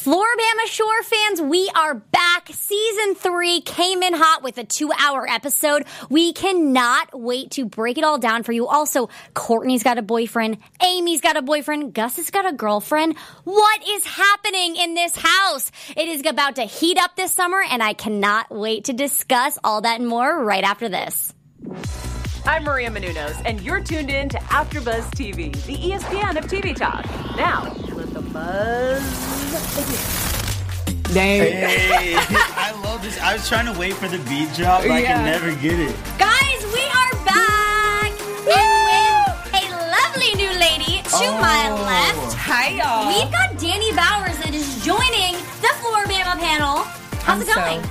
Floribama Shore fans, we are back. Season three came in hot with a two hour episode. We cannot wait to break it all down for you. Also, Kortni's got a boyfriend. Aimee's got a boyfriend. Gus has got a girlfriend. What is happening in this house? It is about to heat up this summer and I cannot wait to discuss all that and more right after this. I'm Maria Menounos, and you're tuned in to AfterBuzz TV, the ESPN of TV talk. Now, buzz. Dang. Hey, I love this. I was trying to wait for the beat drop, but I can never get it. Guys, we are back! And with a lovely new lady to my Oh. left. Hi, y'all. We've got Danny Bowers that is joining the Floribama panel. How's I'm it going? So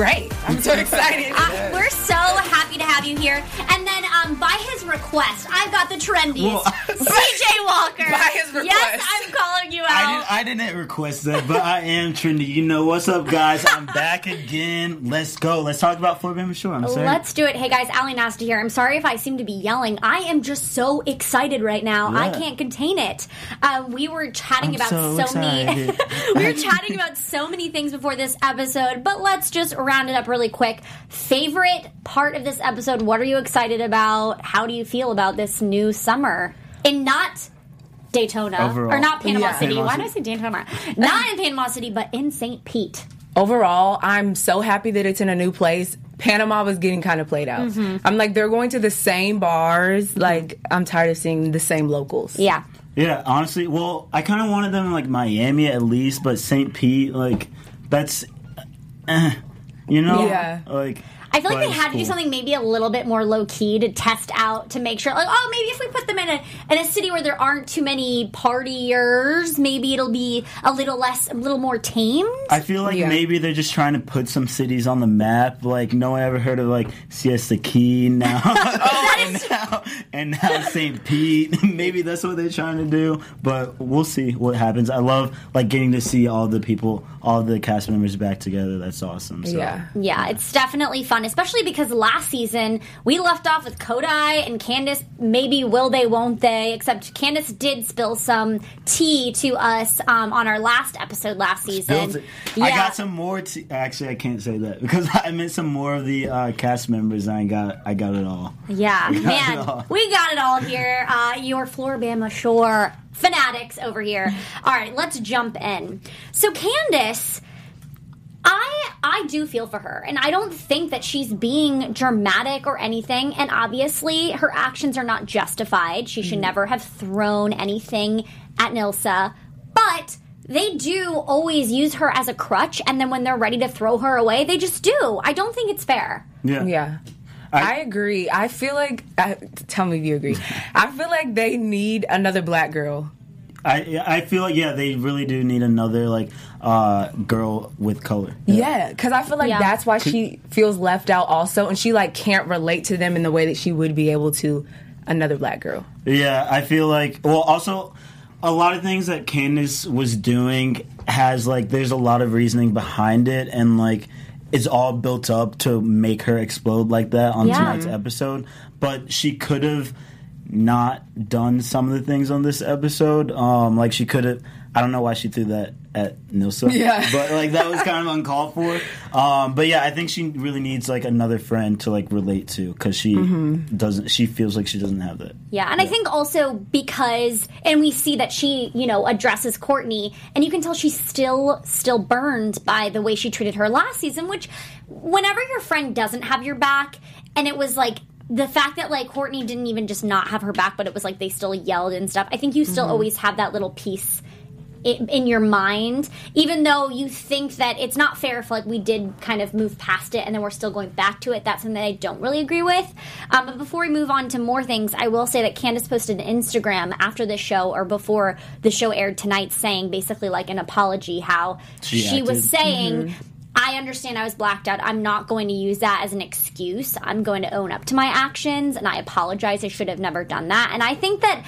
great. I'm so excited. Uh, we're so happy to have you here. And then, um, by his request, I've got the trendiest Well- CJ Walker. By his request. Yes. I'm calling you I, out. did, I didn't request that, but I am trendy. You know what's up, guys? I'm back again. Let's go. Let's talk about Floribama Shore. I'm sorry. Let's do it. Hey guys, Ali Nasty here. I'm sorry if I seem to be yelling. I am just so excited right now. I can't contain it. Uh, we were chatting I'm about so so, many. we were chatting about so many things before this episode, but let's just round it up really quick. Favorite part of this episode? What are you excited about? How do you feel about this new summer? And not Daytona Overall. or not Panama Yeah. City. Panama Why did I say City. Daytona? Not in Panama City, but in St. Pete. Overall, I'm so happy that it's in a new place. Panama was getting kind of played out. Mm-hmm. I'm like, they're going to the same bars. Like, I'm tired of seeing the same locals. Yeah. Yeah, honestly, well, I kind of wanted them in like Miami at least, but St. Pete, like, that's, eh, you know, Yeah. like. I feel like they it's had to do something maybe a little bit more low key to test out to make sure, like, oh, maybe if we put them in a in a city where there aren't too many partiers, maybe it'll be a little less, a little more tamed. I feel like Yeah. maybe they're just trying to put some cities on the map. Like no one ever heard of like Siesta Key now, and now and now St. Pete. maybe that's what they're trying to do, but we'll see what happens. I love like getting to see all the people, all the cast members back together. That's awesome. So. Yeah. Yeah, it's definitely fun, especially because last season we left off with Codi and Candace. Maybe will they, won't they? Except Candace did spill some tea to us um, on our last episode last season. Built it. I got some more. T- Actually, I can't say that because I meant some more of the uh, cast members. I got, I got it all. Yeah, got man, all. we got it all here. Uh, your Floribama Shore fanatics over here. All right, let's jump in. So, Candace, I I do feel for her, and I don't think that she's being dramatic or anything. And obviously, her actions are not justified. She should mm-hmm. never have thrown anything at Nilsa, but. They do always use her as a crutch, and then when they're ready to throw her away, they just do. I don't think it's fair. Yeah. Yeah. I- I, agree. I feel like, I, tell me if you agree. I feel like they need another black girl. I I feel like yeah, they really do need another like uh, girl with color. Yeah, because I feel like Yeah. that's why she feels left out also, and she like can't relate to them in the way that she would be able to another black girl. Yeah, I feel like well also a lot of things that Candace was doing has like there's a lot of reasoning behind it and like it's all built up to make her explode like that on Yeah. tonight's episode. But she could have not done some of the things on this episode. Um like she could have I don't know why she threw that at Nilsa. Yeah. But like that was kind of uncalled for. Um but yeah, I think she really needs like another friend to like relate to cuz she doesn't she feels like she doesn't have that. Yeah, and I think also because, and we see that she, you know, addresses Kortni, and you can tell she's still still burned by the way she treated her last season. Which, whenever your friend doesn't have your back, and it was like the fact that like Kortni didn't even just not have her back, but it was like they still yelled and stuff. I think you still always have that little piece in, in your mind, even though you think that it's not fair if like we did kind of move past it and then we're still going back to it. That's something that I don't really agree with. Um, but before we move on to more things, I will say that Candace posted an Instagram after the show or before the show aired tonight, saying basically like an apology how She she, was acted. saying. I understand I was blacked out. I'm not going to use that as an excuse. I'm going to own up to my actions and I apologize. I should have never done that. And I think that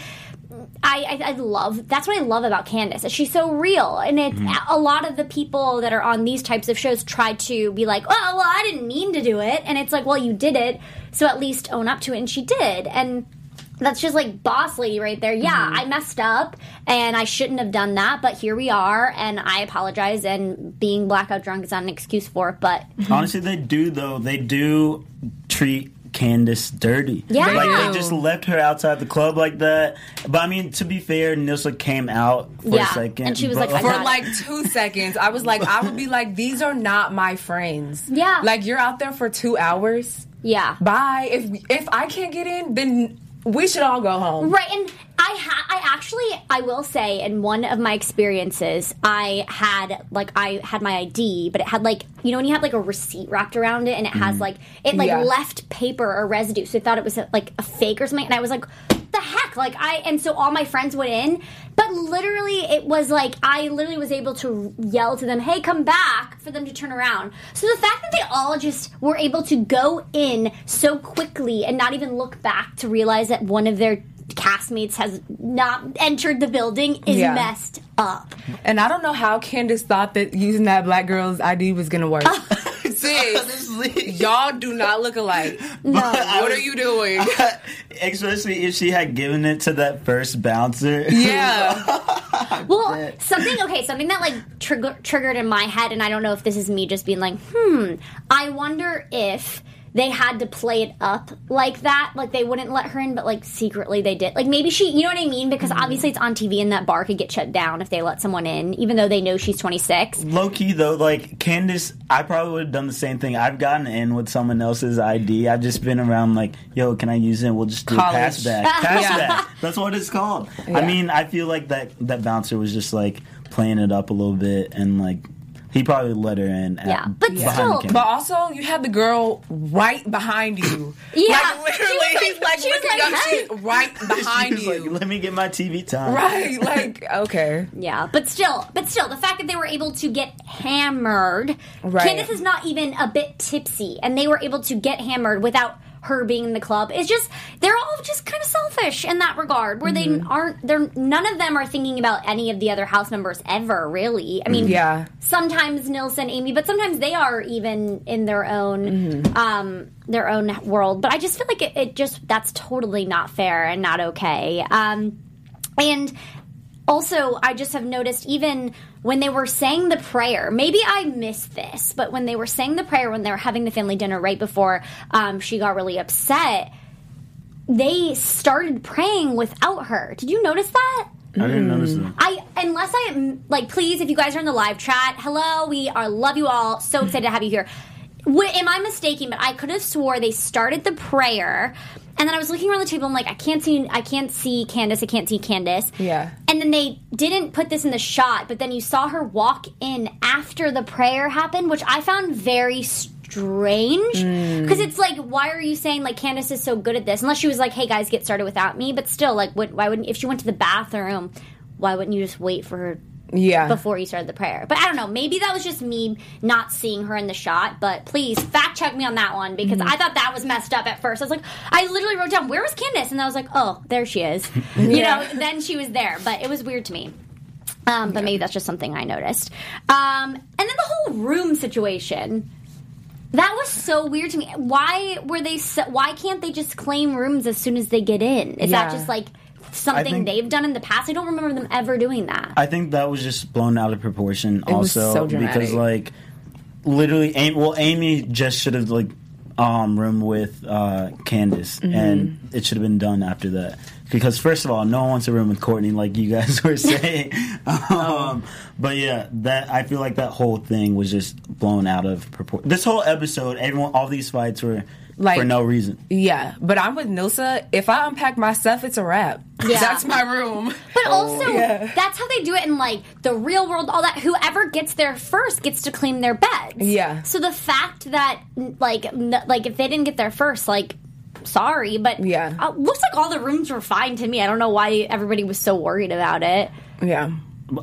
I, I, I love that's what I love about Candace. She's so real, and it's mm-hmm. a lot of the people that are on these types of shows try to be like, "Oh, well, I didn't mean to do it," and it's like, "Well, you did it, so at least own up to it." And she did, and that's just like boss lady right there. Yeah, mm-hmm. I messed up and I shouldn't have done that, but here we are and I apologize and being blackout drunk is not an excuse for it, but Honestly, they do though. They do treat Candace dirty. Yeah. like They they just left her outside the club like that. But I mean, to be fair, Nilsa came out for Yeah, a second, and she was but, like, for like two seconds. I was like, I would be like, these are not my friends. Yeah. Like you're out there for two hours. yeah. Bye. If if I can't get in, then we should all go home. Right, and I ha- I actually I will say in one of my experiences I had like I had my ID, but it had like you know when you have like a receipt wrapped around it and it has mm. like it like Yeah. left paper or residue, so I thought it was like a fake or something, and I was like. Heck, like I, and so all my friends went in, but literally it was like I literally was able to yell to them, "Hey, come back!" for them to turn around. So the fact that they all just were able to go in so quickly and not even look back to realize that one of their castmates has not entered the building is Yeah. messed up. And I don't know how Candace thought that using that black girl's ID was gonna work. Sis, y'all do not look alike. No. What are you doing? Especially if she had given it to that first bouncer. Yeah. Well, something okay, something that like trigger, triggered in my head, and I don't know if this is me just being like, hmm. I wonder if they had to play it up like that, like they wouldn't let her in, but like secretly they did. Like maybe she, you know what I mean? Because mm-hmm. obviously it's on TV, and that bar could get shut down if they let someone in, even though they know she's twenty six. Low key though, like Candace, I probably would have done the same thing. I've gotten in with someone else's ID. I've just been around like, yo, can I use it? We'll just do College. a pass back. Pass Yeah. back. That's what it's called. I mean, I feel like that that bouncer was just like playing it up a little bit and like he probably let her in. At, Yeah, but behind still- But also, you had the girl right behind you. Yeah. like She was literally, like- like, she was looking like, up, "Hey." she's right She behind was you. like, let me get my TV time. right, like okay. Yeah, but still, but still, the fact that they were able to get hammered, Right. Candace is not even a bit tipsy, and they were able to get hammered without her being in the club. It's just they're all just kind of selfish in that regard, where they aren't. They're none of them are thinking about any of the other house members ever. Really, I mean, Yeah. Sometimes Nils and Aimee, but sometimes they are even in their own um, their own world. But I just feel like it, it just that's totally not fair and not okay. Um, and also, I just have noticed even when they were saying the prayer, maybe I missed this, but when they were saying the prayer when they were having the family dinner right before um, she got really upset, they started praying without her. Did you notice that? I didn't notice that. I unless I am like, please, if you guys are in the live chat, hello, we are love you all. So excited to have you here. Wh- am I mistaken? But I could have swore they started the prayer, and then I was looking around the table. I'm like, I can't see, I can't see Candace, I can't see Candace. Yeah. And then they didn't put this in the shot, but then you saw her walk in after the prayer happened, which I found very strange mm. because it's like, why are you saying like Candace is so good at this? Unless she was like, hey guys, get started without me. But still, like, what, why wouldn't if she went to the bathroom? Why wouldn't you just wait for her Yeah. before you started the prayer. But I don't know. Maybe that was just me not seeing her in the shot. But please fact check me on that one because I thought that was messed up at first. I was like, I literally wrote down where was Candace, and I was like, oh, there she is. You know, then she was there. But it was weird to me. Um, but maybe that's just something I noticed. Um, and then the whole room situation. That was so weird to me. Why were they? So, why can't they just claim rooms as soon as they get in? Is that just like something think- they've done in the past? I don't remember them ever doing that. I think that was just blown out of proportion. was also, so because like literally, Aimee, well, Aimee just should have like um room with uh Candace, Mm-hmm. and it should have been done after that. Because first of all, no one wants a room with Kortni, like you guys were saying. um, but yeah, that I feel like that whole thing was just blown out of proportion. This whole episode, everyone, all these fights were Like- for no reason. Yeah, but I'm with Nilsa. If I unpack my stuff, it's a wrap. Yeah. That's my room. But also, yeah. that's how they do it in like the real world. All that whoever gets there first gets to claim their beds. Yeah. So the fact that like n- like if they didn't get there first, like sorry, but Yeah. uh, looks like all the rooms were fine to me. I don't know why everybody was so worried about it. Yeah.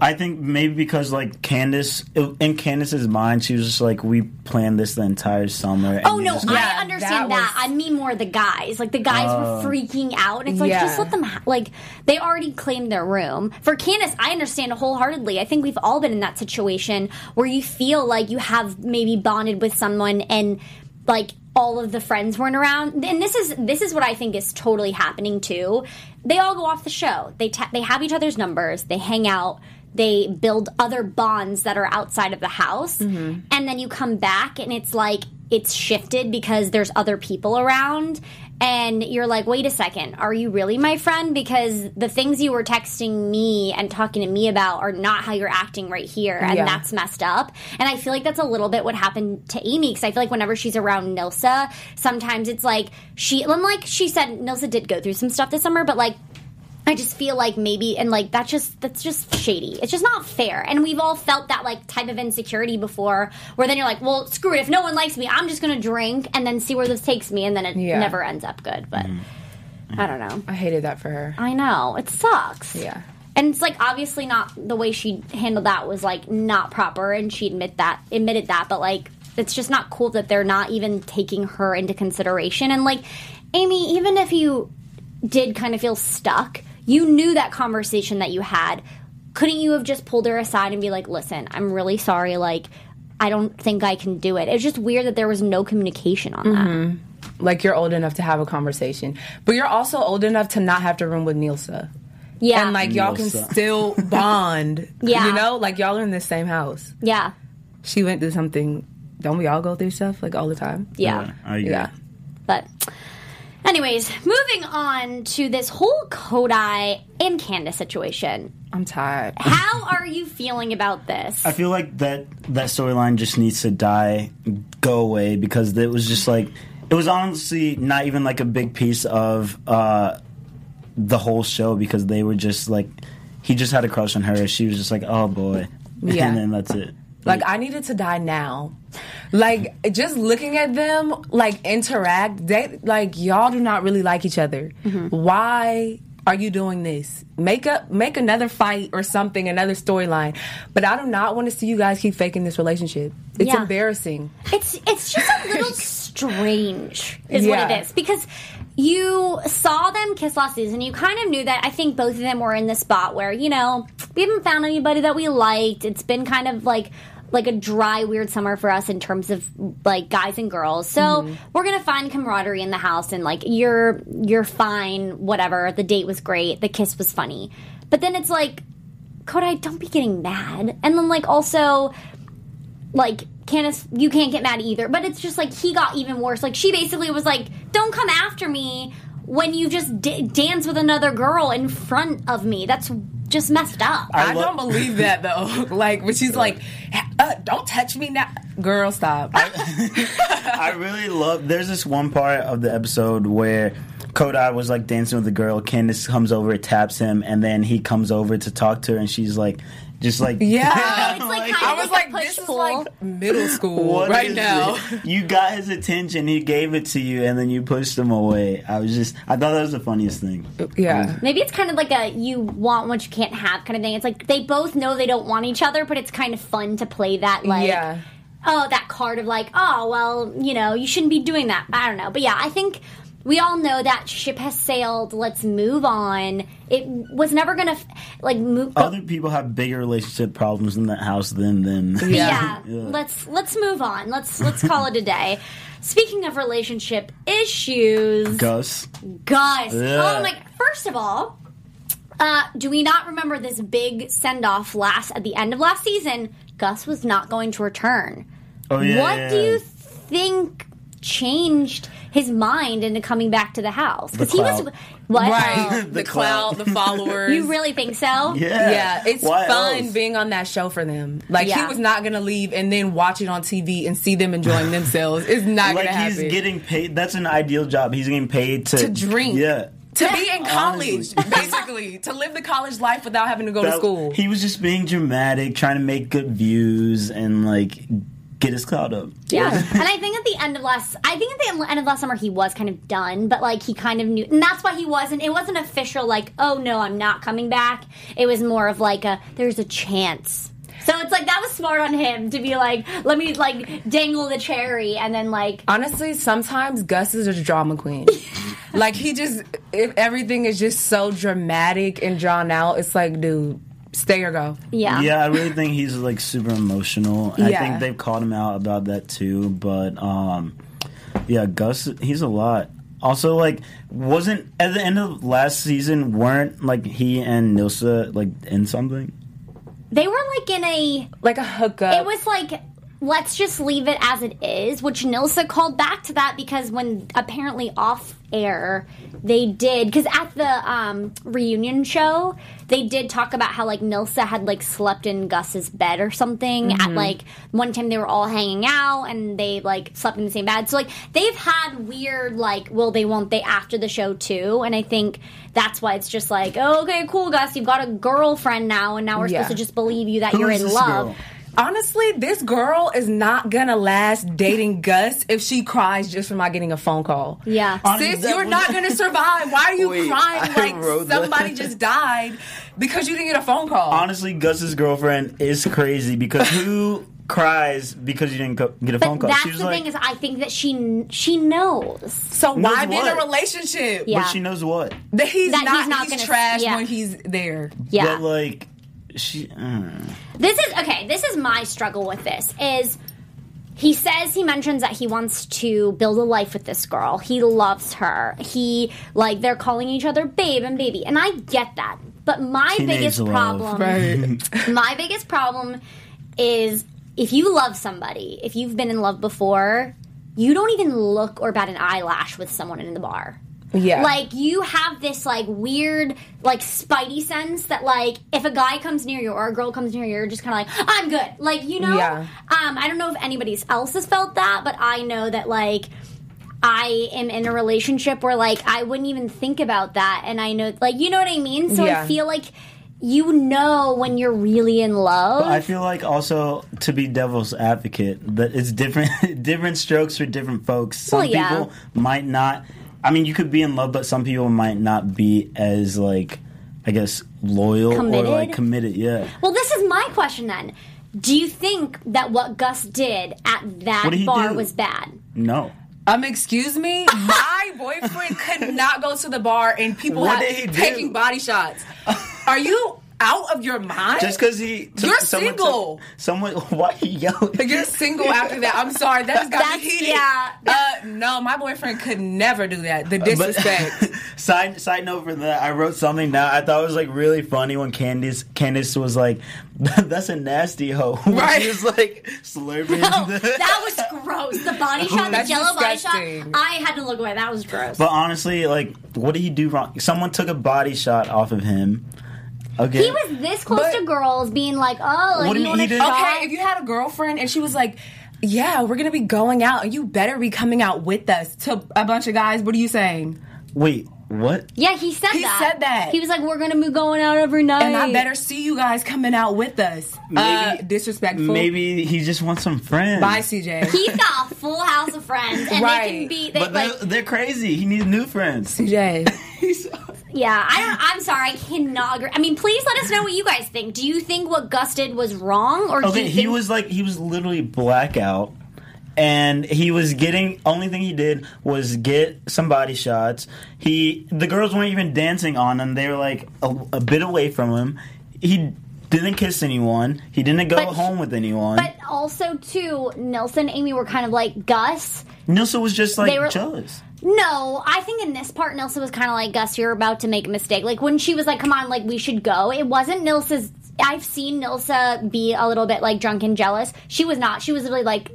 I think maybe because like Candace, in Candace's mind, she was just like, "We planned this the entire summer." and Oh no, just- I Yeah, understand that that. was- I mean more the guys. Like the guys were uh, freaking out. It's like Yeah. just let them. Ha- like they already claimed their room. For Candace, I understand wholeheartedly. I think we've all been in that situation where you feel like you have maybe bonded with someone and. like all of the friends weren't around and this is this is what i think is totally happening too they all go off the show they ta- they have each other's numbers they hang out they build other bonds that are outside of the house. Mm-hmm. And then you come back and it's like it's shifted because there's other people around. And you're like wait a second are you really my friend? Because the things you were texting me and talking to me about are not how you're acting right here. And Yeah. that's messed up. And i feel like that's a little bit what happened to amy because i feel like whenever she's around nilsa sometimes it's like she and like she said nilsa did go through some stuff this summer but like I just feel like maybe and like that's just that's just shady. It's just not fair. And we've all felt that like type of insecurity before where then you're like, well, screw it. If no one likes me, I'm just going to drink and then see where this takes me and then it Yeah. never ends up good. But mm-hmm. I don't know. I hated that for her. I know. It sucks. Yeah. And it's like obviously not the way she handled that was like not proper and she admit that admitted that, but like it's just not cool that they're not even taking her into consideration. And like Aimee, even if you did kind of feel stuck, you knew that conversation that you had. Couldn't you have just pulled her aside and be like, "Listen, I'm really sorry. Like, I don't think I can do it." It's just weird that there was no communication on that. Mm-hmm. Like you're old enough to have a conversation, but you're also old enough to not have to room with Nilsa. Yeah, And like y'all can still bond. Yeah. You know, like y'all are in the same house. yeah, She went through something. Don't we all go through stuff like all the time? yeah. I agree. Yeah. But, anyways, moving on to this whole Codi and Candace situation. I'm tired. How are you feeling about this? I feel like that that storyline just needs to die, go away because it was just like it was honestly not even like a big piece of uh, the whole show because they were just like he just had a crush on her. She was just like, oh boy, Yeah. and then that's it. Like I needed to die now. Like just looking at them like interact, they like y'all do not really like each other. Mm-hmm. Why are you doing this? Make up make another fight or something, another storyline. But I do not want to see you guys keep faking this relationship. It's Yeah. embarrassing. It's it's just a little strange, is what it is. Because you saw them kiss last season. You kind of knew that. I think both of them were in the spot where you know we haven't found anybody that we liked. It's been kind of like like a dry, weird summer for us in terms of like guys and girls. So Mm-hmm. we're gonna find camaraderie in the house, and like you're you're fine. Whatever. The date was great. The kiss was funny. But then it's like, Codi, don't be getting mad. And then like also like Candace, you can't get mad either. But it's just like he got even worse. Like she basically was like, "Don't come after me when you just d- dance with another girl in front of me." That's just messed up. I, lo- don't believe that though. like, but she's like, uh, "Don't touch me now, girl. Stop." I really love. There's this one part of the episode where Codi was like dancing with the girl. Candace comes over, taps him, and then he comes over to talk to her, and she's like, just like, yeah, it's like Like, I was like, like, a this is push-pull. like middle school What right is now. it? You got his attention. He gave it to you, and then you pushed him away. I was just, I thought that was the funniest thing. Uh, yeah. Maybe it's kind of like a you want what you can't have kind of thing. It's like they both know they don't want each other, but it's kind of fun to play that like Yeah. oh that card of like oh well you know you shouldn't be doing that. I don't know, but yeah, I think we all know that ship has sailed. Let's move on. It was never gonna f- like move. Other people have bigger relationship problems in that house than them. yeah. Yeah. let's let's move on. Let's let's call it a day. Speaking of relationship issues, Gus. Gus. Yeah. Oh my! First of all, uh, do we not remember this big send off last at the end of last season? Gus was not going to return. Oh yeah. what yeah, do you think changed his mind into coming back to the house? Because he was clout. what? Right. The the clout. clout, the followers. You really think so? Yeah. Yeah, it's Why fun else? being on that show for them. Like he was not gonna leave and then watch it on TV and see them enjoying themselves. It's not Like gonna he's happen. getting paid. That's an ideal job. He's getting paid to To drink. Yeah. to be in college, Honestly. basically, to live the college life without having to go to school. He was just being dramatic, trying to make good views and like get his cloud up. Yeah. and I think at the end of last, I think at the end of last summer he was kind of done, but like he kind of knew, and that's why he wasn't. It wasn't official, like, oh no, I'm not coming back. It was more of like a, there's a chance. So it's like that was smart on him to be like, let me like dangle the cherry, and then like, Honestly, sometimes Gus is a drama queen. like he just, if everything is just so dramatic and drawn out, it's like, dude, stay or go. yeah, Yeah, I really think he's like super emotional. And I think they've called him out about that too. But um, Yeah, Gus, he's a lot. Also, like, wasn't at the end of last season, weren't like he and Nilsa like in something? They were like in a. Like a hookup. It was like. Let's just leave it as it is, which Nilsa called back to that because when apparently off air they did because at the um, reunion show they did talk about how like Nilsa had like slept in Gus's bed or something at like one time they were all hanging out and they like slept in the same bed so like they've had weird like will they won't they after the show too and I think that's why it's just like oh, okay cool Gus you've got a girlfriend now and now we're Yeah. supposed to just believe you that Who you're in love girl? Honestly, this girl is not gonna last dating Gus if she cries just from not getting a phone call. yeah Honestly, Sis, you're not gonna survive. Why are you Wait, crying I like wrote that. somebody just died because you didn't get a phone call? Honestly, Gus's girlfriend is crazy because who cries because you didn't go, get a phone call? that's she was the like, thing is I think that she she knows so why Knows be in a relationship? Yeah. but she knows what. That he's That not. he's not he's gonna- trash yeah. when he's there. yeah But like, she. Uh, This is okay. This is my struggle with this. Is he says he mentions that he wants to build a life with this girl. He loves her. He like they're calling each other babe and baby, and I get that. But my Teenage biggest love. problem, Right. my biggest problem is if you love somebody, if you've been in love before, you don't even look or bat an eyelash with someone in the bar. Yeah. Like you have this like weird like spidey sense that like if a guy comes near you or a girl comes near you, you're just kind of like I'm good. Like you know. Yeah. Um, I don't know if anybody else has felt that, but I know that like. I am in a relationship where like I wouldn't even think about that and I know like you know what I mean? So I feel like you know when you're really in love. I feel like also to be devil's advocate that it's different different strokes for different folks. Some Well, yeah. people might not. I mean, you could be in love, but some people might not be as like, I guess, loyal Committed? or like committed. Yeah. Well, this is my question then. Do you think that what Gus did at that did bar do? was bad? No. Um, excuse me, my boyfriend could not go to the bar and people What have- did taking body shots. Are you out of your mind? Just because he. took- You're someone took- single. someone. Why he yelling? You're single after that. I'm sorry, that just got That's- me heated. yeah. Uh, no, my boyfriend could never do that. The But- disrespect. side side note for that, I wrote something down. I thought it was like really funny when Candace Candace was like, "That's a nasty hoe." When Right. She was like slurping. The- that was gross. The body shot, the That's jello body shot. I had to look away. That was gross. But honestly, like, what did he do wrong? Someone took a body shot off of him. Okay. he was this close But- to girls being like, "Oh, like What you you want to he okay, if you had a girlfriend and she was like, "Yeah, we're gonna be going out, and you better be coming out with us." To a bunch of guys, what are you saying? Wait, what? yeah, he said He that. said that. He was like, "We're gonna be going out every night." And I better see you guys coming out with us. uh, Maybe- disrespectful. Maybe he just wants some friends. Bye, CJ. He's got a full house of friends, and they can Right. be. They, But they're, like, they're crazy. He needs new friends. CJ. yeah, I don't. I'm sorry, I cannot agree. I mean, please let us know what you guys think. Do you think what Gus did was wrong, or do Okay, you he was like he was literally blackout, and he was getting. Only thing he did was get some body shots. He the girls weren't even dancing on him. They were like a, a bit away from him. He didn't kiss anyone. He didn't go But- home with anyone. But also, too, Nilsa and Aimee were kind of like Gus. Nilsa was just like They were- jealous. No, I think in this part, Nilsa was kind of like Gus. You're about to make a mistake. Like when she was like, "Come on, like we should go." It wasn't Nilsa's. I've seen Nilsa be a little bit like drunk and jealous. She was not. She was really like,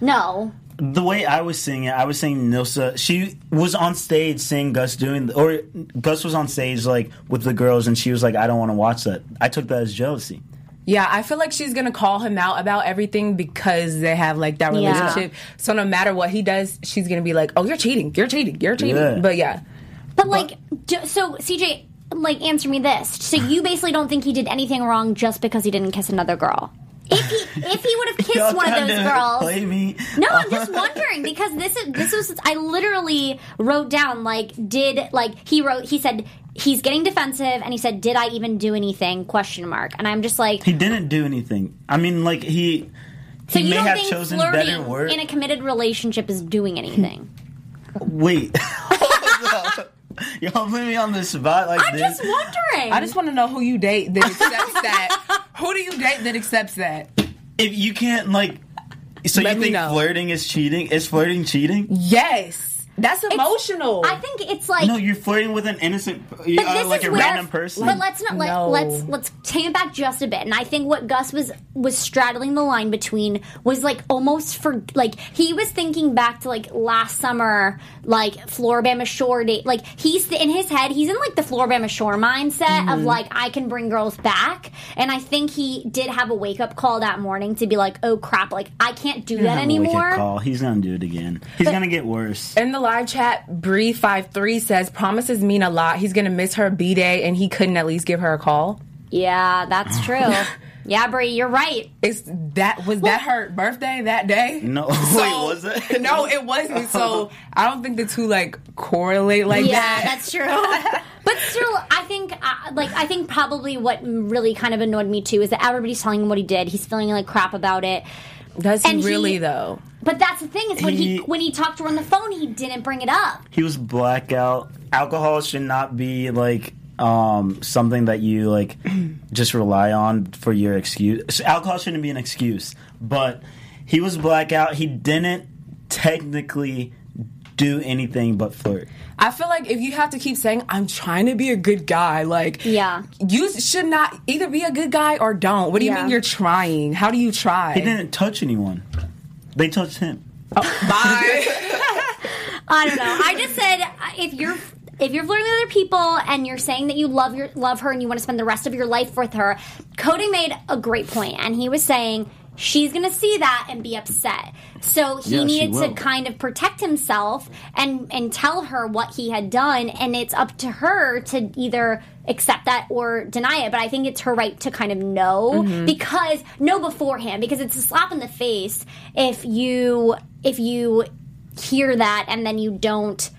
"No." The way I was seeing it, I was seeing Nilsa. She was on stage seeing Gus doing, or Gus was on stage like with the girls, and she was like, "I don't want to watch that." I took that as jealousy. Yeah, I feel like she's gonna call him out about everything because they have like that Yeah. relationship. So no matter what he does, she's gonna be like, "Oh, you're cheating, you're cheating, you're cheating." Yeah. But yeah, But like, ju- so CJ, like, answer me this. So you basically don't think he did anything wrong just because he didn't kiss another girl? If he if he would have kissed one of those girls, Play me. No, I'm just wondering because this is this was I literally wrote down like did like he wrote he said he's getting defensive and he said did I even do anything question mark and I'm just like He didn't do anything. I mean, like he so he you may don't have think chosen flirting better words. in a committed relationship is doing anything? Wait, Hold up. y'all put me on the spot like I'm this. just wondering. I just want to know who you date that accepts that. Who do you date that accepts that? if you can't like, So let you think know. flirting is cheating? Is flirting cheating? Yes, that's emotional. I think it's like No, you're flirting with an innocent, But uh, like a where- random person. But let's not let, No. let's let's tame it back just a bit. And I think what Gus was was straddling the line between was like almost for like he was thinking back to like last summer, like Floribama Shore date. Like he's in his head, he's in like the Floribama Shore mindset Mm-hmm. of like I can bring girls back. And I think he did have a wake up call that morning to be like, oh crap, like I can't do that Have a anymore. Call. He's gonna do it again. He's gonna get worse. In the live chat, Bree53 says promises mean a lot. He's gonna miss her B day and he couldn't at least give her a call. Yeah, that's true. yeah, Brie, you're right. It's that was that her birthday that day? No, So- wait, was it? No, it wasn't. So I don't think the two like correlate like yeah, that. that's true. but still, I think, uh, like, I think probably what really kind of annoyed me too is that everybody's telling him what he did. He's feeling like crap about it. Does he and he- really though? But that's the thing is when he, He- when he talked to her on the phone, he didn't bring it up. He was blackout. Alcohol should not be like um something that you like just rely on for your excuse. Alcohol shouldn't be an excuse. But he was blackout. He didn't technically do anything but flirt. I feel like if you have to keep saying I'm trying to be a good guy, like Yeah. you should not either be a good guy or don't. What do you Yeah. mean you're trying? How do you try? He didn't touch anyone. They touched him. Oh. Bye. I don't know. I just said if you're if you're flirting with other people and you're saying that you love your love her and you want to spend the rest of your life with her, Codi made a great point, and he was saying she's going to see that and be upset. So he Yeah, needed to kind of protect himself and and tell her what he had done, and it's up to her to either accept that or deny it. But I think it's her right to kind of know mm-hmm. because know beforehand because it's a slap in the face if you if you hear that and then you don't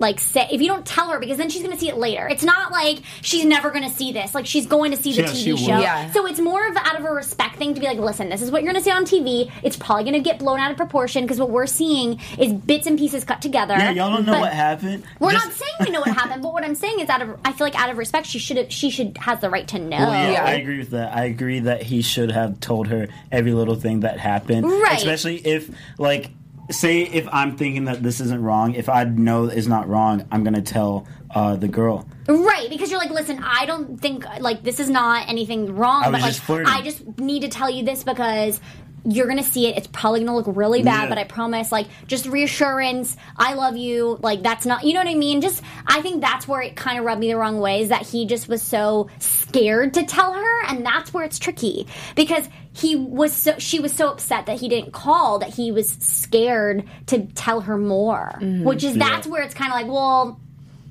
like say if you don't tell her because then she's going to see it later. It's not like she's never going to see this. Like she's going to see the Yeah, TV show. Yeah. So it's more of out of a respect thing to be like, listen, this is what you're going to see on TV. It's probably going to get blown out of proportion because what we're seeing is bits and pieces cut together. Yeah, y'all don't know But what happened. We're Just- not saying we know what happened, but what I'm saying is out of I feel like out of respect, she should have she should has the right to know. Well, yeah, Yeah. I agree with that. I agree that he should have told her every little thing that happened. Right. Especially if, like, say if I'm thinking that this isn't wrong, if I know it's not wrong, I'm gonna tell uh, the girl. Right, because you're like, listen, I don't think like this is not anything wrong, I but like just. I just need to tell you this because you're gonna see it. It's probably gonna look really bad, Yeah. but I promise, like, just reassurance. I love you. Like that's not, you know what I mean? Just I think that's where it kind of rubbed me the wrong way is that he just was so scared to tell her, and that's where it's tricky because he was so she was so upset that he didn't call that he was scared to tell her more, mm-hmm. which is that's where it's kind of like, well.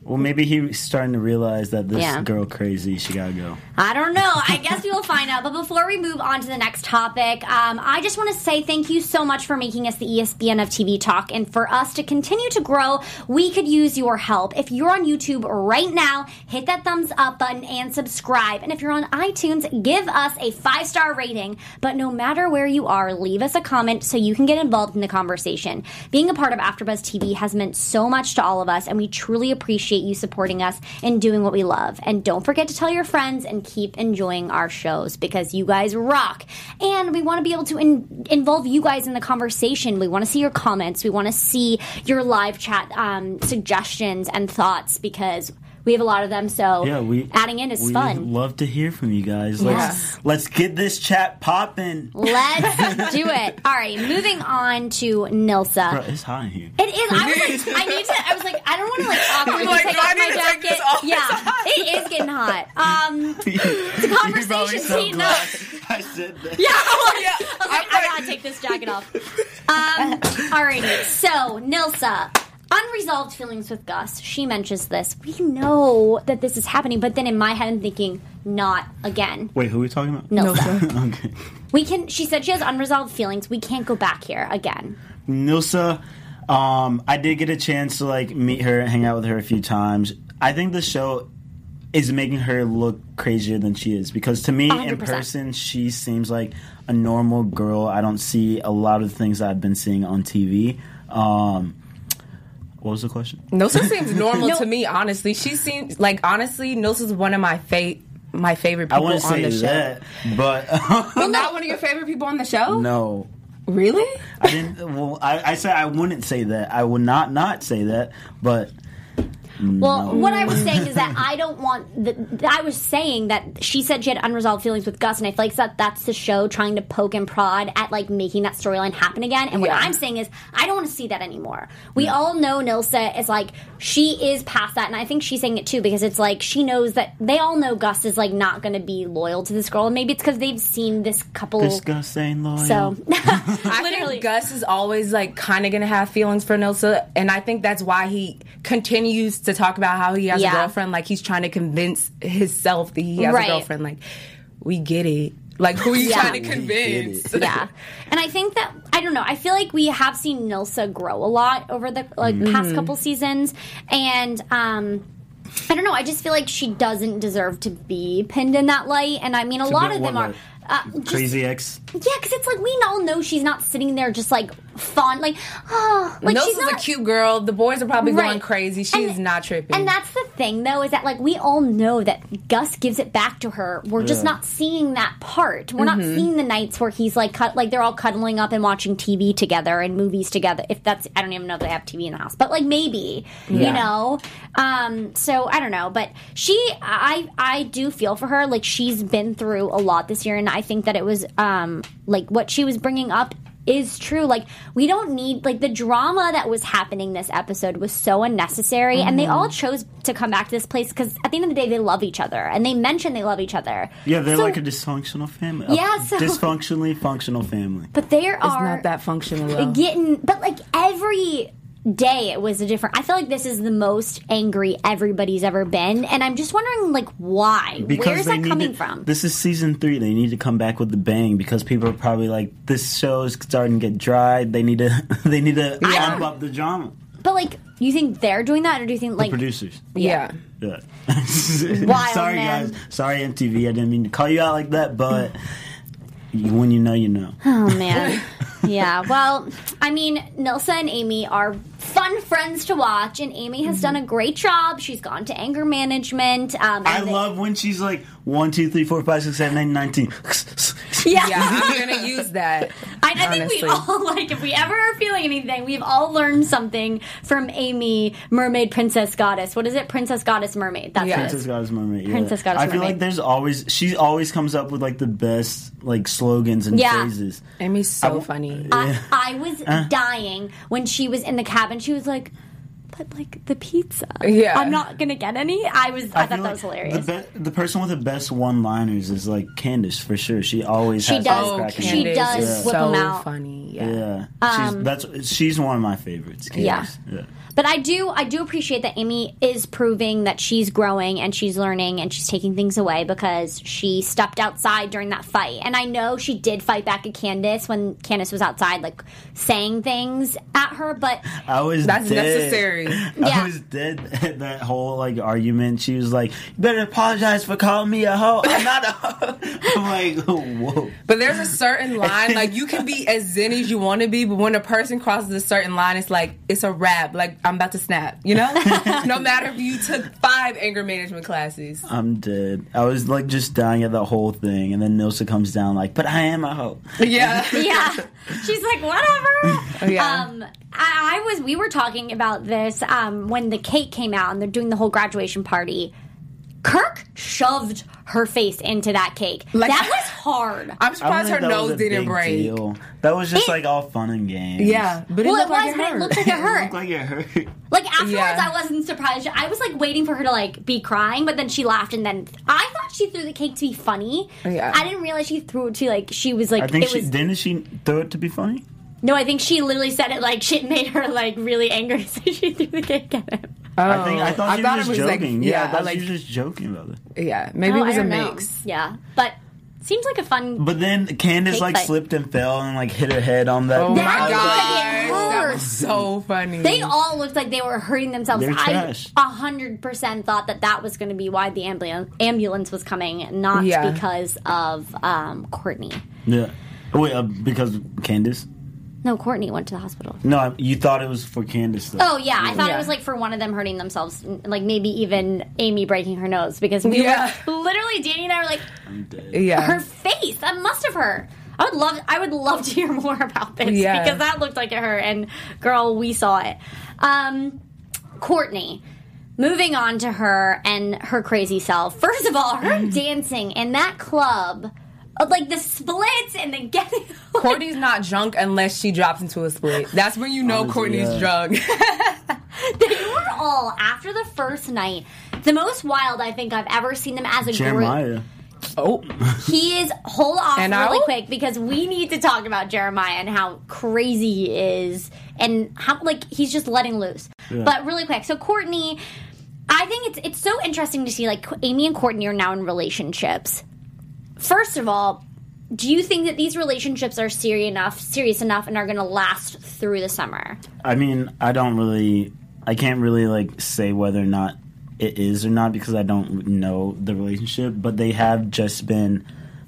Well, maybe he's starting to realize that this Yeah. girl crazy. She gotta go. I don't know. I guess we will find out. But before we move on to the next topic, um, I just want to say thank you so much for making us the ESPN of TV Talk. And for us to continue to grow, we could use your help. If you're on YouTube right now, hit that thumbs up button and subscribe. And if you're on iTunes, give us a five star rating. But no matter where you are, leave us a comment so you can get involved in the conversation. Being a part of AfterBuzz TV has meant so much to all of us, and we truly appreciate you supporting us and doing what we love. And don't forget to tell your friends and keep enjoying our shows because you guys rock. And we want to be able to in- involve you guys in the conversation. We want to see your comments. We want to see your live chat um, suggestions and thoughts because we have a lot of them. So Yeah, we adding in is we fun. Love to hear from you guys. Let's Yes. let's get this chat popping. Let's do it. All right, moving on to Nilsa. Bro, it's hot in here. It is. I was like, I need to. I was like, I don't want to like awkwardly like, take off my need to take jacket. Yeah, it is getting hot. Um, the You're conversation's so heating up. I said that. Yeah, I Yeah, I, was like, I gotta take this jacket off. Um, alrighty. So Nilsa, unresolved feelings with Gus. She mentions this. We know that this is happening, but then in my head, I'm thinking, not again. Wait, who are we talking about? Nilsa. okay. We can. She said she has unresolved feelings. We can't go back here again. Nilsa, um, I did get a chance to like meet her, hang out with her a few times. I think the show is making her look crazier than she is because to me, in 100%. person, she seems like a normal girl. I don't see a lot of the things I've been seeing on TV. Um, what was the question? Nilsa seems normal No. to me, honestly. She seems like honestly, Nilsa's one of my fa- my favorite I people wouldn't on say the show. that, but Well, not one of your favorite people on the show? no. Really? I didn't. Well, I, I said I wouldn't say that. I would not not say that. But Well, no. what I was mm. saying is that I don't want. The, I was saying that she said she had unresolved feelings with Gus, and I feel like that that's the show trying to poke and prod at like making that storyline happen again. And what Yeah. I'm saying is, I don't want to see that anymore. We all know Nilsa is like she is past that, and I think she's saying it too because it's like she knows that they all know Gus is like not going to be loyal to this girl, and maybe it's because they've seen this couple. this Gus ain't loyal. so literally, think Gus is always like kind of gonna have feelings for Nilsa, and I think that's why he continues to talk about how he has Yeah. a girlfriend. Like he's trying to convince himself that he has Right. a girlfriend. Like we get it. Like who are you Yeah. trying to convince? yeah and i think that i don't know i feel like we have seen nilsa grow a lot over the like Mm-hmm. past couple seasons and um I don't know. I just feel like she doesn't deserve to be pinned in that light, and I mean, a To lot be of them what, are. like, Uh, just, Crazy ex. yeah, because it's like we all know she's not sitting there just like fun, like oh, like Nilsa's she's not a cute girl. The boys are probably going crazy. She's And- not tripping. And that's the thing, though, is that like we all know that Gus gives it back to her. We're just Yeah. not seeing that part. We're Mm-hmm. not seeing the nights where he's like, cut, like they're all cuddling up and watching TV together and movies together. If that's, I don't even know if they have TV in the house, but like maybe, you know. Um, so I don't know, but she, I, I do feel for her. Like she's been through a lot this year, and I think that it was, um, like what she was bringing up is true. Like we don't need like the drama that was happening this episode was so unnecessary, and they mm-hmm. all chose to come back to this place because at the end of the day, they love each other, and they mention they love each other. Yeah, they're So- like a dysfunctional family. Yeah, so- dysfunctionally functional family. But there it's are not that functional. though. getting, but like every day it was a different. I feel like this is the most angry everybody's ever been, and I'm just wondering like why? Where's that coming to- from? This is season three. They need to come back with the bang because people are probably like, this show is starting to get dry. They need to. They need to Yeah. amp up the drama. but like, you think they're doing that, or do you think like Producers. yeah. Yeah. Wild, Sorry, man. guys. Sorry, MTV. I didn't mean to call you out like that, but when you know, you know. Oh man. yeah. Well, I mean, Nilsa and Aimee are fun friends to watch, and Aimee has done a great job. She's gone to anger management. Um, I love when she's like one, two, three, four, five, six, seven, eight, nineteen. Yeah. Yeah, I'm gonna use that. I, I think we all like if we ever are feeling anything, we've all learned something from Aimee, Mermaid, Princess, Goddess. What is it? Princess, Goddess, Mermaid. That's Yeah. it. Princess Goddess Mermaid. Yeah. Princess Goddess I feel Mermaid. like there's always she always comes up with like the best like slogans and Yeah. phrases. Aimee's so w- funny. I, I was dying when she was in the cabin. She was like, "But like the pizza, Yeah. I'm not gonna get any." I was, I, thought that like was hilarious. The, be- the person with the best one-liners is like Candace for sure. She always She has does. those oh, She does is whip so 'em out. funny. Yeah. Yeah, Um, she's that's she's one of my favorites. Candace. Yeah. But I do, I do appreciate that Aimee is proving that she's growing and she's learning and she's taking things away because she stepped outside during that fight. And I know she did fight back at Candace when Candace was outside, like saying things at her. But I was That's dead. necessary. Yeah. I was dead at that whole like argument. She was like, "You better apologize for calling me a hoe. I'm not a hoe." I'm like, "Whoa." But there's a certain line, like you can be as zen as you want to be, but when a person crosses a certain line, it's like it's a wrap. Like I'm about to snap, you know. no matter if you took five anger management classes. I'm dead. I was like just dying at the whole thing, and then Nilsa comes down like, "But I am a hoe." Yeah, yeah, she's like, whatever. Yeah. Um, I, I was, we were talking about this um, when the cake came out and they're doing the whole graduation party. Kirk shoved her face into that cake. Like- that was hard. I'm surprised her think that was nose didn't big break. deal. That was just It- like all fun and games. Yeah, but it well, looked it like was, it but it hurt. looked like it it hurt. looked like it hurt. Like afterwards, Yeah. I wasn't surprised. I was like waiting for her to like be crying, but then she laughed, and then I thought she threw the cake to be funny. Yeah. I didn't realize she threw it to like she was like I think it she was. didn't she throw it to be funny. No, I think she literally said it like shit made her like really angry, so she threw the cake at him. I think I thought she was just Oh, it was joking. Like, yeah, yeah, I thought like she was just joking about it. yeah, maybe Oh, it was I a don't know. mix. Yeah, but seems like a fun. But then Candace Cake like fight. slipped and fell and like hit her head on that. Oh That my god, like it that was so funny. They all looked like they were hurting themselves. They're I trash. a hundred percent thought that that was going to be why the ambulance ambulance was coming, not Yeah. because of um, Kortni. Yeah. Wait, uh, because Candace? No, Kortni went to the hospital. No, you thought it was for Candace though. Oh yeah, I thought it was like for one of them hurting themselves, like maybe even Aimee breaking her nose because we Yeah. were literally Danny and I were like, I'm dead. yeah, her face that must have hurt. I would love I would love to hear more about this Yeah. because that looked like it hurt and girl, we saw it. Um Kortni. Moving on to her and her crazy self. First of all, her Mm. dancing in that club, like the splits and the getting. Kortni's not drunk unless she drops into a split. That's when you know Honestly, Kortni's yeah. drunk. they were all after the first night. The most wild I think I've ever seen them as a group. Jeremiah. oh, He is hold off And really now? quick because we need to talk about Jeremiah and how crazy he is and how like he's just letting loose. But really quick, so Kortni, I think it's it's so interesting to see like Aimee and Kortni are now in relationships. First of all, do you think that these relationships are serious enough, serious enough, and are going to last through the summer? I mean, I don't really, I can't really like say whether or not it is or not because I don't know the relationship. But they have just been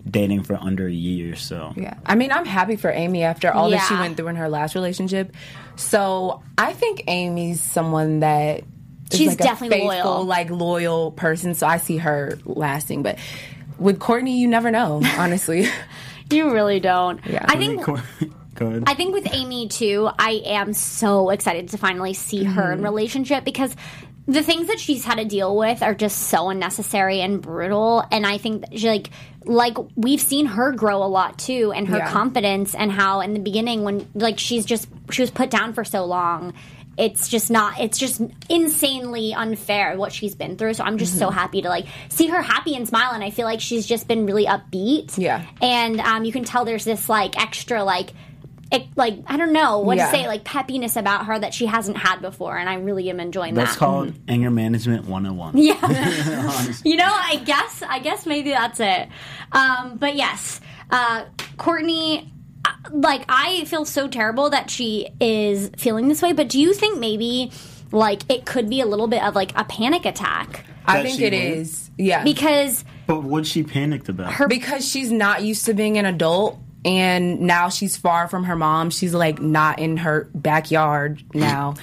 dating for under a year, so yeah. I mean, I'm happy for Aimee after all that she went through in her last relationship. So I think Aimee's someone that She's like a definitely faithful, loyal. like loyal person. So I see her lasting. But with Kortni, you never know. Honestly, You really don't. Yeah. I think Go ahead. I think with Aimee too, I am so excited to finally see her Mm-hmm. in relationship because the things that she's had to deal with are just so unnecessary and brutal. And I think that she, like like we've seen her grow a lot too, and her Yeah. confidence and how in the beginning when like she's just she was put down for so long. It's just not. It's just insanely unfair what she's been through. So I'm just Mm-hmm. so happy to like see her happy and smile, and I feel like she's just been really upbeat. Yeah. and um, you can tell there's this like extra like it, like I don't know what Yeah. to say, like peppiness about her that she hasn't had before, and I really am enjoying That's that. That's called anger management 101. yeah, you know, I guess I guess maybe that's it. Um, but yes, uh, Kortni. Uh, Like I feel so terrible that she is feeling this way, but do you think maybe like it could be a little bit of like a panic attack I think she it would? is. Yeah, because But what she panicked about? her because she's not used to being an adult and now she's far from her mom she's like not in her backyard now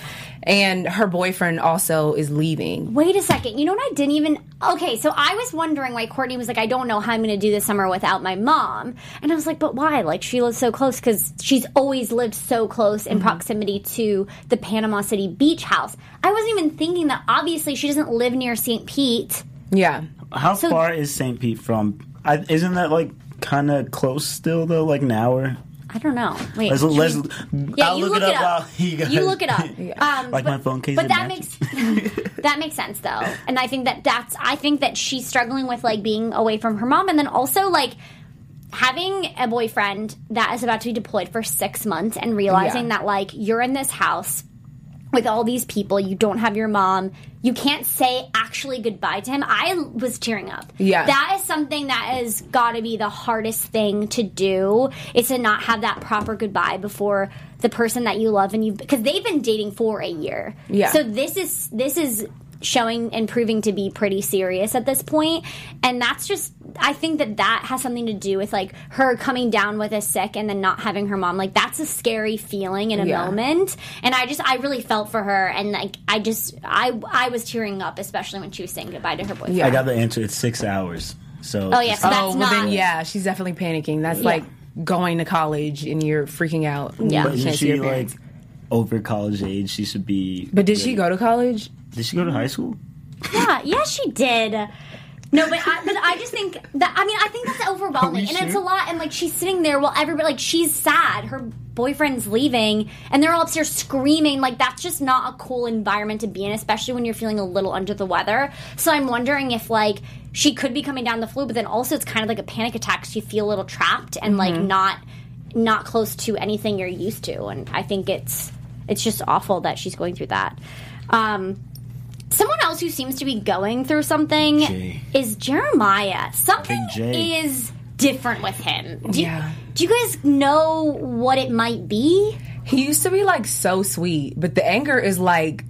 and her boyfriend also is leaving Wait a second. You know what I didn't even. Okay, so I was wondering why Kortni was like, I don't know how I'm going to do this summer without my mom. And I was like, but why? Like, she lives so close because she's always lived so close in mm-hmm. proximity to the Panama City beach house. I wasn't even thinking that obviously she doesn't live near St. Pete. yeah How So- far is St. Pete from? I, isn't that like kind of close still though? Like an hour? I don't know. Wait. Let's, let's, we- yeah, I'll you look, it up. while you guys. You look it up. Um, Like but, my phone case But that matches. makes that makes sense though, and I think that that's I think that she's struggling with like being away from her mom, and then also like having a boyfriend that is about to be deployed for six months and realizing Yeah. that like you're in this house with all these people, you don't have your mom, you can't say actually goodbye to him. I was tearing up. Yeah. That is something that has got to be the hardest thing to do is to not have that proper goodbye before the person that you love and you because they've been dating for a year. Yeah. So this is this is showing and proving to be pretty serious at this point and that's just i think that that has something to do with like her coming down with a sick and then not having her mom like that's a scary feeling in a Yeah. moment and i just i really felt for her and like i just i i was tearing up especially when she was saying goodbye to her boyfriend Yeah. I got the answer. It's six hours. So Oh, yeah, so that's oh well then not- yeah she's definitely panicking that's Yeah. like going to college and you're freaking out Yeah. But You isn't she like over college age? She should be. but did she go to college Did she go to high school? Yeah, yeah, she did. No, but I, but I just think that I mean I think that's overwhelming, Are we and it's a lot. And like she's sitting there while everybody like she's sad, her boyfriend's leaving, and they're all upstairs screaming. Like that's just not a cool environment to be in, especially when you're feeling a little under the weather. So I'm wondering if like she could be coming down the flu, but then also it's kind of like a panic attack. So you feel a little trapped and like not not close to anything you're used to, and I think it's it's just awful that she's going through that. Um, Someone else who seems to be going through something Jay. is Jeremiah. Something Big is different with him. Do, Yeah. do you guys know what it might be? he used to be like so sweet but the anger is like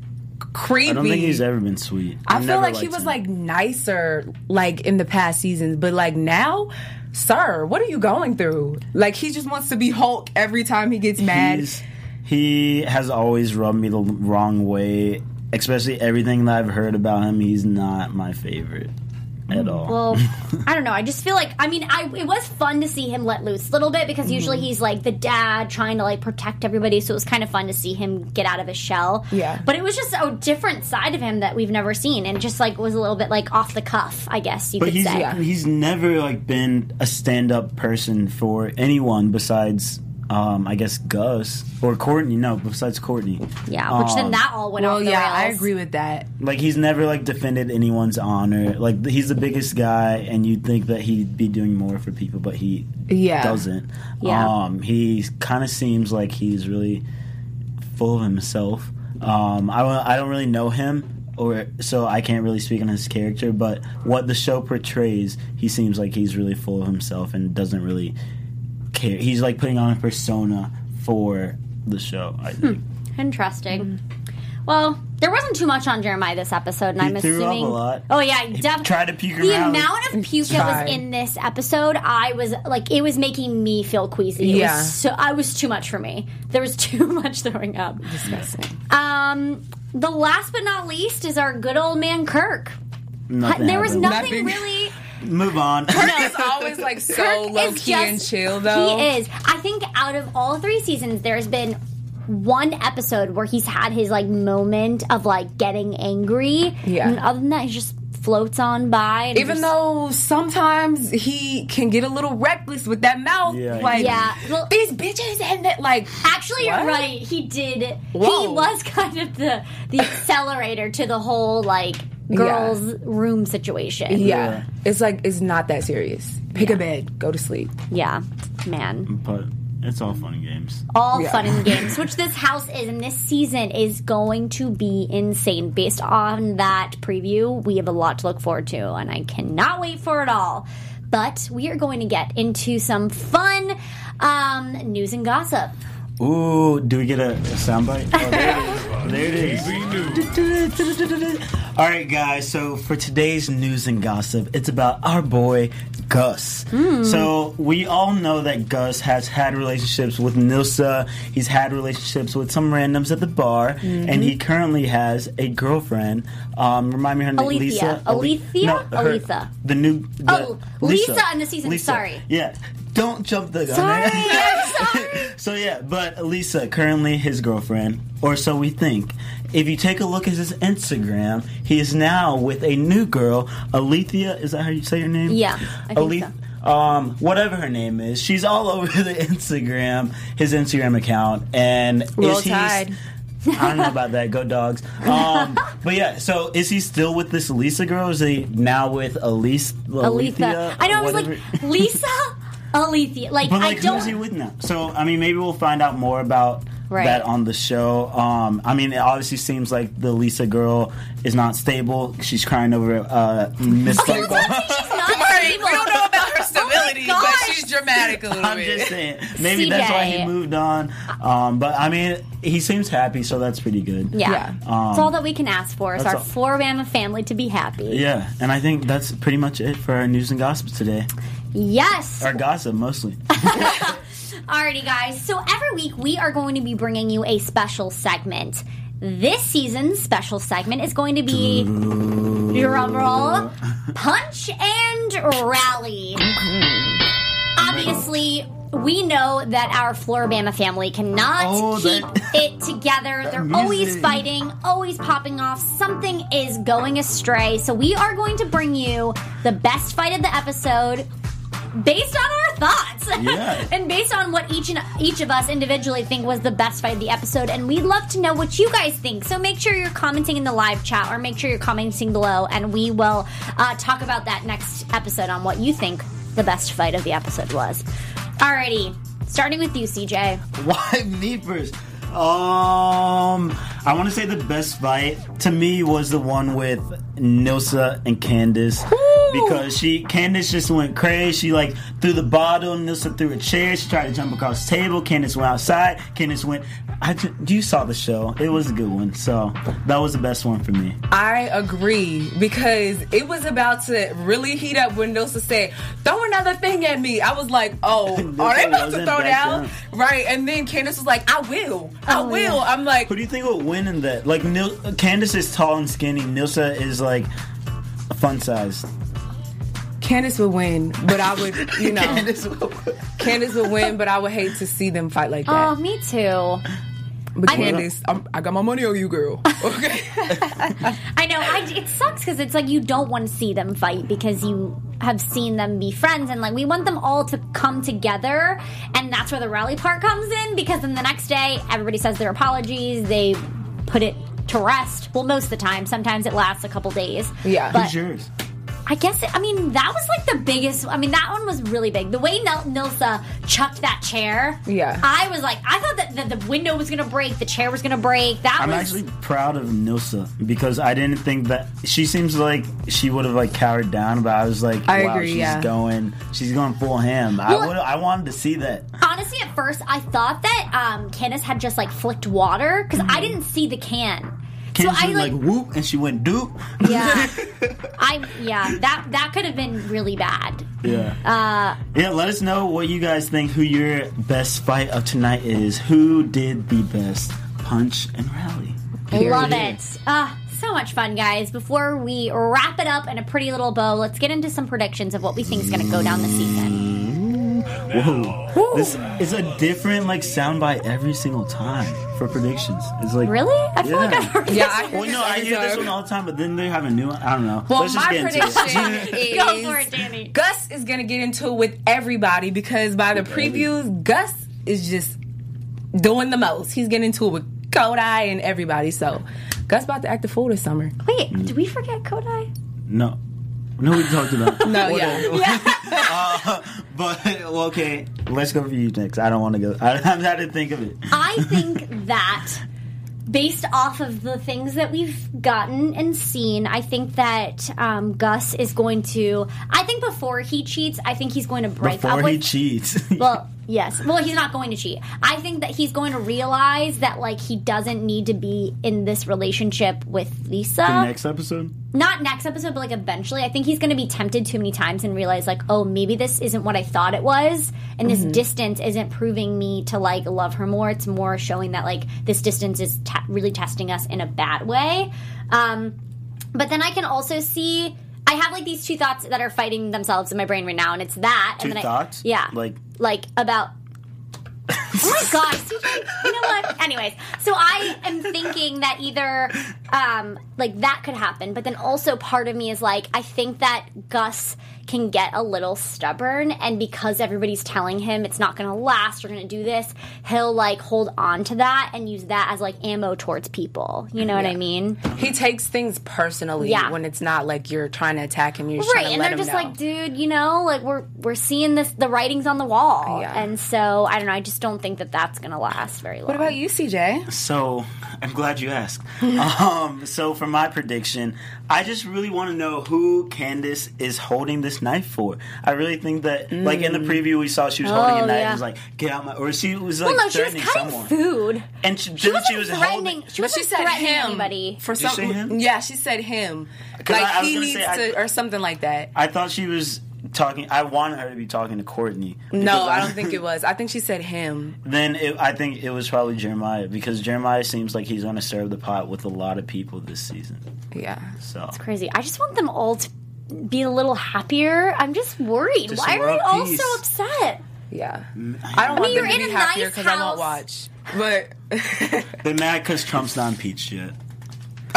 creepy I don't think he's ever been sweet. I I've feel like he was him. like nicer like in the past seasons, but like now, sir, what are you going through? Like he just wants to be Hulk every time he gets mad. He's, he has always rubbed me the wrong way. Especially everything that I've heard about him, he's not my favorite. at all. Well, I don't know. I just feel like I mean, I it was fun to see him let loose a little bit because usually mm-hmm. he's like the dad trying to like protect everybody. So it was kind of fun to see him get out of his shell. Yeah. But it was just a different side of him that we've never seen, and just like was a little bit like off the cuff, I guess you But could he's say. Yeah. he's never like been a stand up person for anyone besides um, I guess Gus or Kortni. No, besides Kortni. Yeah, which then Um, that all went Well, off the yeah, rails. I agree with that. Like he's never like defended anyone's honor. Like he's the biggest guy, and you'd think that he'd be doing more for people, but he Yeah. doesn't. Yeah. Um, he kind of seems like he's really full of himself. Um, I don't- I don't really know him. Or so I can't really speak on his character, but what the show portrays, he seems like he's really full of himself and doesn't really care. He's like putting on a persona for the show. I think. Interesting. Well, there wasn't too much on Jeremiah this episode, and He I'm threw up assuming. a lot. Oh yeah, definitely. tried to puke The him out. amount of puke that was in this episode, I was like, it was making me feel queasy. It Yeah. was so I was too much for me. There was too much throwing up. Disgusting. Um, the last but not least is our good old man Kirk. Nothing there was nothing Nothing. really. Move on. It's always like so Kirk low is key and chill, though. He is. I think out of all three seasons, there's been one episode where he's had his like moment of like getting angry. Yeah. And other than that, he just floats on by. Even just- though sometimes he can get a little reckless with that mouth, Yeah, like Yeah. Well- these bitches and that, like Actually, you're right. He did. Whoa. He was kind of the the accelerator to the whole like girls' room situation. yeah, Yeah. it's like it's not that serious. Pick Yeah. a bed, go to sleep. Yeah, man. but it's all fun and games. all Yeah. fun and games, which this house is, and this season is going to be insane. Based on that preview, we have a lot to look forward to, and I cannot wait for it all. But we are going to get into some fun um, news and gossip. Ooh, do we get a, a soundbite? Oh, there it is. There it is. All right, guys. So for today's news and gossip, it's about our boy Gus. So we all know that Gus has had relationships with Nilsa. He's had relationships with some randoms at the bar, and he currently has a girlfriend. Um, remind me her name, Alethea. Lisa. Alethea? her- Aletha. The new. The, Oh, Lisa in the season, sorry. Yeah. Don't jump the gun. Sorry. Sorry. So yeah, but Lisa, currently his girlfriend, or so we think. If you take a look at his Instagram, he is now with a new girl, Alethea. Is that how you say her name? Yeah, I think Aleth- Um, whatever her name is, she's all over the Instagram, his Instagram account, and Roll is he? Tide. I don't know about that. Go dogs. Um, but yeah, so is he still with this Lisa girl? Is he now with Elise? Aletha. I know. I was like Lisa, Alethea. Like, but I like, don't. who's he with now? So I mean, maybe we'll find out more about Right. that on the show. Um, I mean, it obviously seems like the Lisa girl is not stable. She's crying over uh, Miss. Okay, Funko. let's not say she's not Right, we don't know about her stability, but she's dramatic a little I'm bit. just saying. Maybe that's why he moved on. Um, but I mean, he seems happy, so that's pretty good. Yeah, Yeah. it's all that we can ask for is our all- four Bama family to be happy. Yeah, and I think that's pretty much it for our news and gossip today. Yes. Our gossip mostly. Alrighty, guys. So every week we are going to be bringing you a special segment. This season's special segment is going to be drum roll, punch and rally. Obviously, we know that our Floribama family cannot Oh, keep that- it together. They're always fighting, always popping off. Something is going astray. So we are going to bring you the best fight of the episode based on our thoughts. Yeah. and based on what each and each of us individually think was the best fight of the episode. And we'd love to know what you guys think. So make sure you're commenting in the live chat or make sure you're commenting below. And we will uh, talk about that next episode on what you think the best fight of the episode was. Alrighty. Starting with you cj Why me first? Um, I want to say the best fight to me was the one with Nilsa and Candace because she Candace just went crazy. She like threw the bottle. Nilsa threw a chair. She tried to jump across the table. Candace went outside. Candace went. I you saw the show. It was a good one. So that was the best one for me. I agree because it was about to really heat up when Nilsa said, "Throw another thing at me." I was like, "Oh, are they about to throw back down?" down. Right, and then Candace was like, "I will, I Oh, will." yeah. I'm like, Who do you think will win in that? Like Nil- Candace is tall and skinny. Nilsa is like a fun size. Candace would win, but I would, you know, Candace would win, but I would hate to see them fight like that. Oh, me too. but I- Candace, I'm, I got my money on you, girl. Okay. I know. I, it sucks because it's like you don't want to see them fight because you have seen them be friends, and like we want them all to come together, and that's where the rally part comes in. Because then the next day, everybody says their apologies. They put it to rest. Well, most of the time. Sometimes it lasts a couple days. Yeah. but Who's yours? I guess it, I mean that was like the biggest. I mean that one was really big. The way Nil- Nilsa chucked that chair. Yeah. I was like, I thought that, that the window was gonna break, the chair was gonna break. That I'm was actually proud of Nilsa because I didn't think that she seems like she would have like cowered down, but I was like, I wow, agree, she's yeah. going, she's going full ham. Well- I would, I wanted to see that. honestly at first I thought that um, Candace had just like flicked water because I didn't see the can. Can so I like, like, whoop and she went doop? yeah, I yeah that that could have been really bad. Yeah. Uh, Yeah, let us know what you guys think who your best fight of tonight is. Who did the best punch and rally? love it. Ah, so much fun, guys. Before we wrap it up in a pretty little bow, let's get into some predictions of what we think is going to go down this season. Whoa. This is a different like soundbite every single time for predictions. It's like Really? I feel like I've heard Yeah, this I one. hear Well, no, I hear this one all the time, but then they have a new one. I don't know. Well, Let's just my get into prediction it. is Go for it, Danny. Gus is gonna get into it with everybody because by the previews, Gus is just doing the most. He's getting into it with Codi and everybody. So Gus about to act a fool this summer. Wait, did we forget Codi? no. No, we talked about. No, What yeah. Uh, but okay, let's go for you next. I don't want to go. I, I've had to think of it. I think that based off of the things that we've gotten and seen, I think that um, Gus is going to. I think before he cheats, I think he's going to break Before up he with. cheats. well, yes. Well, he's not going to cheat. I think that he's going to realize that like he doesn't need to be in this relationship with Lisa. the next episode. not next episode, but like eventually. I think he's going to be tempted too many times and realize like, oh, maybe this isn't what I thought it was, and this distance isn't proving me to like love her more. It's more showing that like this distance is te- really testing us in a bad way. Um, but then I can also see. I have like these two thoughts that are fighting themselves in my brain right now, and it's that. Two and then thoughts? I, yeah, Like- like about Oh my gosh, you know what? Anyways, so I am thinking that either um, like that could happen, but then also part of me is like, I think that Gus can get a little stubborn, and because everybody's telling him it's not going to last, you're going to do this, he'll like hold on to that and use that as like ammo towards people. You know what I mean? He takes things personally Yeah. when it's not like you're trying to attack him. You're just Right, to and let they're just know. like, dude, you know, like we're we're seeing this, the writing's on the wall, Yeah. and so I don't know. I just don't think that that's going to last very long. what about you, CJ? So I'm glad you asked. um, Um, so for my prediction, I just really want to know who Candace is holding this knife for. I really think that, like in the hmm. preview, we saw she was holding Oh, a knife. yeah. and was like, "Get out my!" Or she was like Well, no, she was threatening cutting someone. food. And she, She then wasn't she was threatening. holding. She But she wasn't said threatening him anybody. for Did you some. say him? Yeah, she said him. Like I- I he needs say, to, I- or something like that. I thought she was talking. I wanted her to be talking to Kortni. No, because I don't think it was. I think she said him. Then it, I think it was probably Jeremiah because Jeremiah seems like he's going to serve the pot with a lot of people this season. Yeah. So it's Crazy. I just want them all to be a little happier. I'm just worried. Just Why are they all peace. so upset? Yeah. I don't want you're them to in be a happier nice because I won't house. watch. But they're mad because Trump's not impeached yet.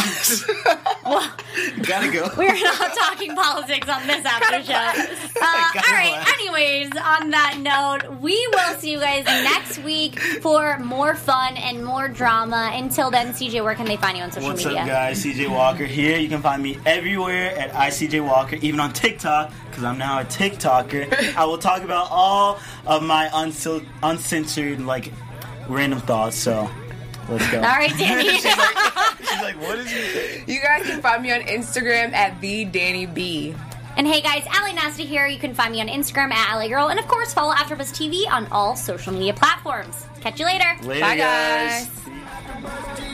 Gotta go. We're not talking politics on this after show. Uh, all right. Anyways, on that note, we will see you guys next week for more fun and more drama. Until then, CJ, where can they find you on social What's media? up, guys? CJ Walker here. You can find me everywhere at ICJ Walker, even on TikTok, because I'm now a TikToker. I will talk about all of my unsil- uncensored, like, random thoughts. So, let's go. All right, Danny. She's like, what is he? you guys can find me on Instagram at the Danny B. And hey guys, Ali Nasty here. You can find me on Instagram at Ali Girl, and of course follow AfterBuzz TV on all social media platforms. Catch you later. Later, Bye, guys. guys. See you.